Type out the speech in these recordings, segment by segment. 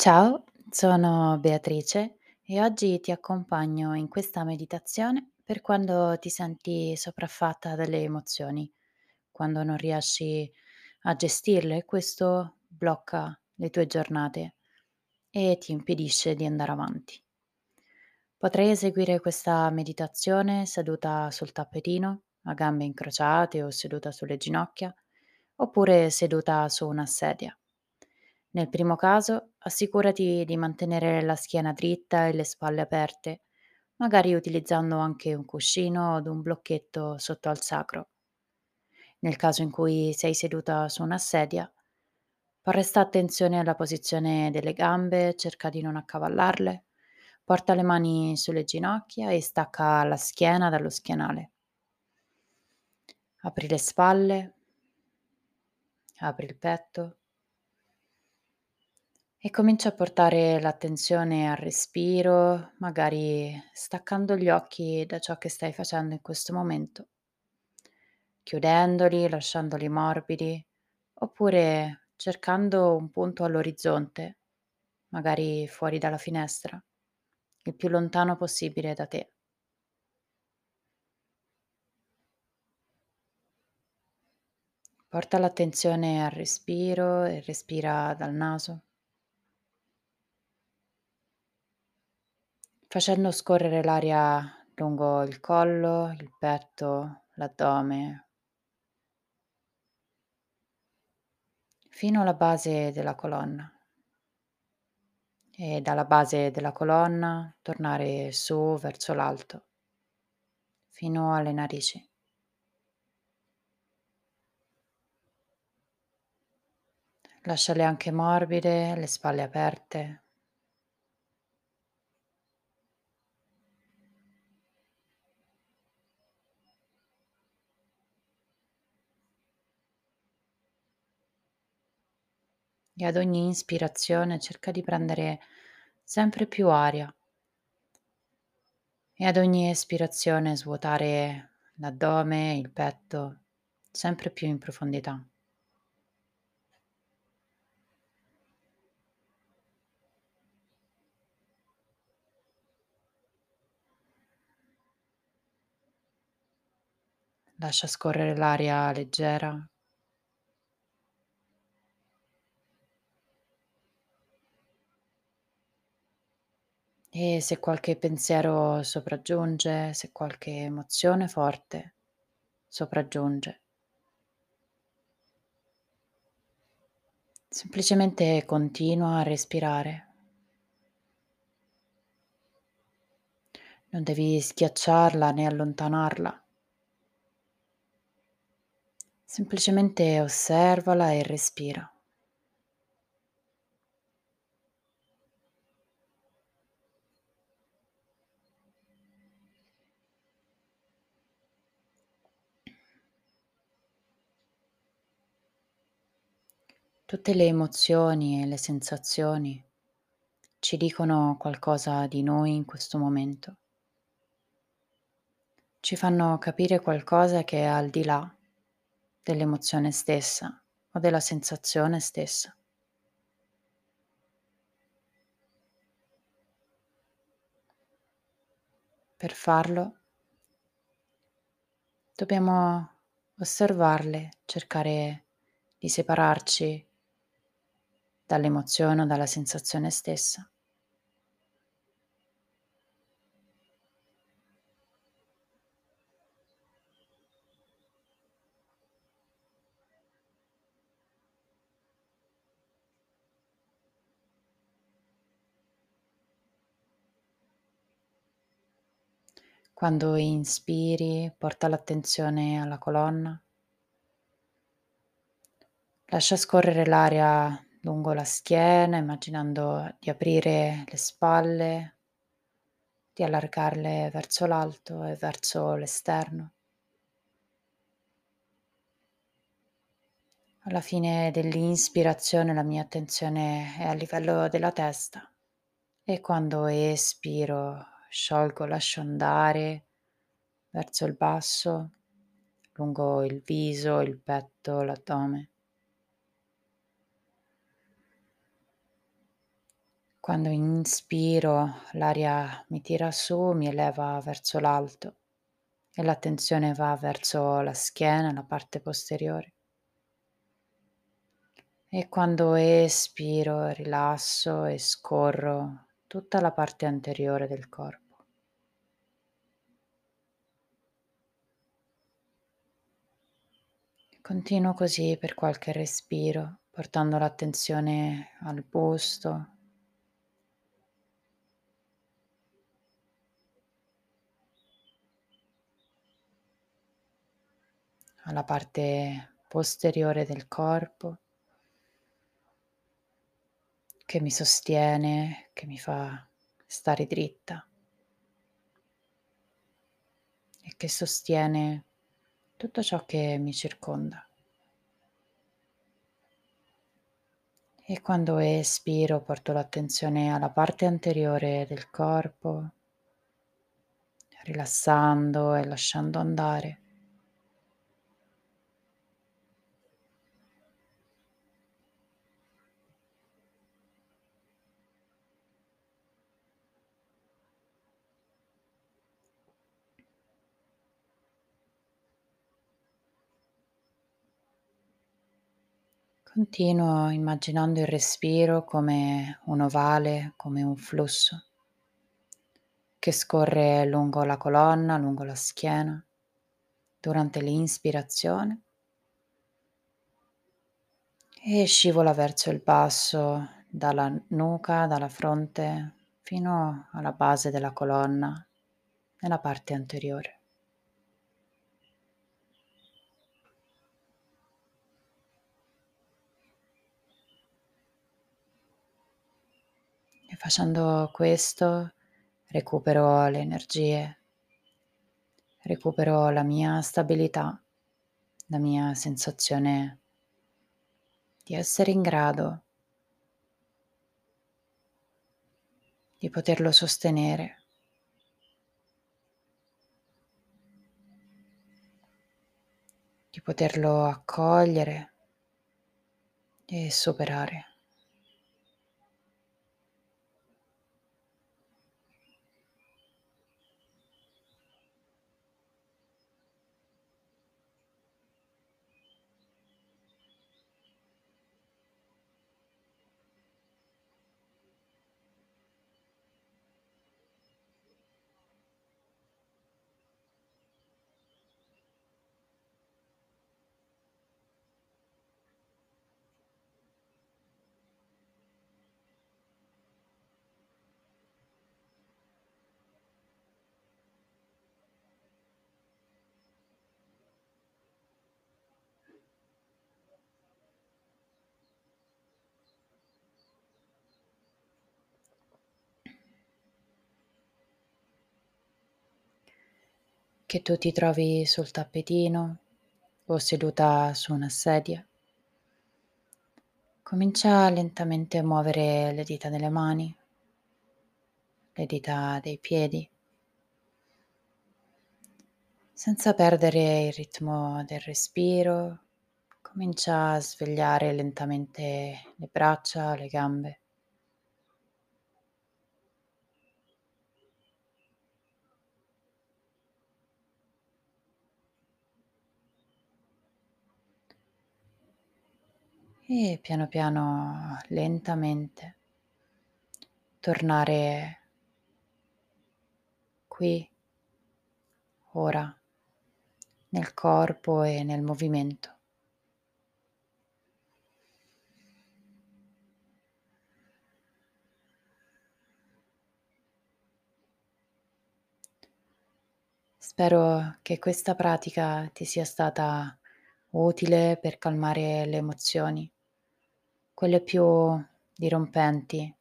Ciao, sono Beatrice e oggi ti accompagno in questa meditazione per quando ti senti sopraffatta dalle emozioni, quando non riesci a gestirle, questo blocca le tue giornate e ti impedisce di andare avanti. Potrai eseguire questa meditazione seduta sul tappetino, a gambe incrociate o seduta sulle ginocchia, oppure seduta su una sedia. Nel primo caso, assicurati di mantenere la schiena dritta e le spalle aperte, magari utilizzando anche un cuscino od un blocchetto sotto al sacro. Nel caso in cui sei seduta su una sedia, presta attenzione alla posizione delle gambe, cerca di non accavallarle, porta le mani sulle ginocchia e stacca la schiena dallo schienale. Apri le spalle, apri il petto e comincia a portare l'attenzione al respiro, magari staccando gli occhi da ciò che stai facendo in questo momento, chiudendoli, lasciandoli morbidi, oppure cercando un punto all'orizzonte, magari fuori dalla finestra, il più lontano possibile da te. Porta l'attenzione al respiro e respira dal naso. Facendo scorrere l'aria lungo il collo, il petto, l'addome, fino alla base della colonna. E dalla base della colonna tornare su verso l'alto, fino alle narici. Lasciale anche morbide, le spalle aperte. E ad ogni ispirazione cerca di prendere sempre più aria e ad ogni espirazione svuotare l'addome, il petto, sempre più in profondità. Lascia scorrere l'aria leggera E se qualche pensiero sopraggiunge, se qualche emozione forte sopraggiunge. Semplicemente continua a respirare. Non devi schiacciarla né allontanarla. Semplicemente osservala e respira. Tutte le emozioni e le sensazioni ci dicono qualcosa di noi in questo momento. Ci fanno capire qualcosa che è al di là dell'emozione stessa o della sensazione stessa. Per farlo dobbiamo osservarle, cercare di separarci dall'emozione o dalla sensazione stessa. Quando inspiri, porta l'attenzione alla colonna. Lascia scorrere l'aria lungo la schiena, immaginando di aprire le spalle, di allargarle verso l'alto e verso l'esterno. Alla fine dell'inspirazione la mia attenzione è a livello della testa e quando espiro sciolgo, lascio andare verso il basso, lungo il viso, il petto, l'addome. Quando inspiro l'aria mi tira su, mi eleva verso l'alto e l'attenzione va verso la schiena, la parte posteriore. E quando espiro rilasso e scorro tutta la parte anteriore del corpo. Continuo così per qualche respiro, portando l'attenzione al busto, alla parte posteriore del corpo che mi sostiene, che mi fa stare dritta e che sostiene tutto ciò che mi circonda. E quando espiro porto l'attenzione alla parte anteriore del corpo, rilassando e lasciando andare. Continuo immaginando il respiro come un ovale, come un flusso che scorre lungo la colonna, lungo la schiena, durante l'inspirazione e scivola verso il basso, dalla nuca, dalla fronte fino alla base della colonna, nella parte anteriore. E facendo questo recupero le energie, recupero la mia stabilità, la mia sensazione di essere in grado di poterlo sostenere. Di poterlo accogliere e superare. Che tu ti trovi sul tappetino o seduta su una sedia. Comincia lentamente a muovere le dita delle mani, le dita dei piedi, senza perdere il ritmo del respiro. Comincia a svegliare lentamente le braccia, le gambe. E piano piano, lentamente, tornare qui, ora, nel corpo e nel movimento. Spero che questa pratica ti sia stata utile per calmare le emozioni quelle più dirompenti,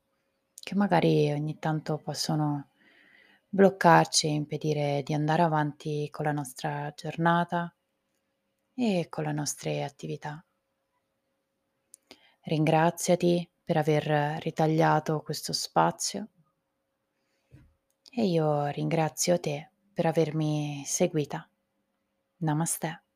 che magari ogni tanto possono bloccarci e impedire di andare avanti con la nostra giornata e con le nostre attività. Ringraziati per aver ritagliato questo spazio e io ringrazio te per avermi seguita. Namaste.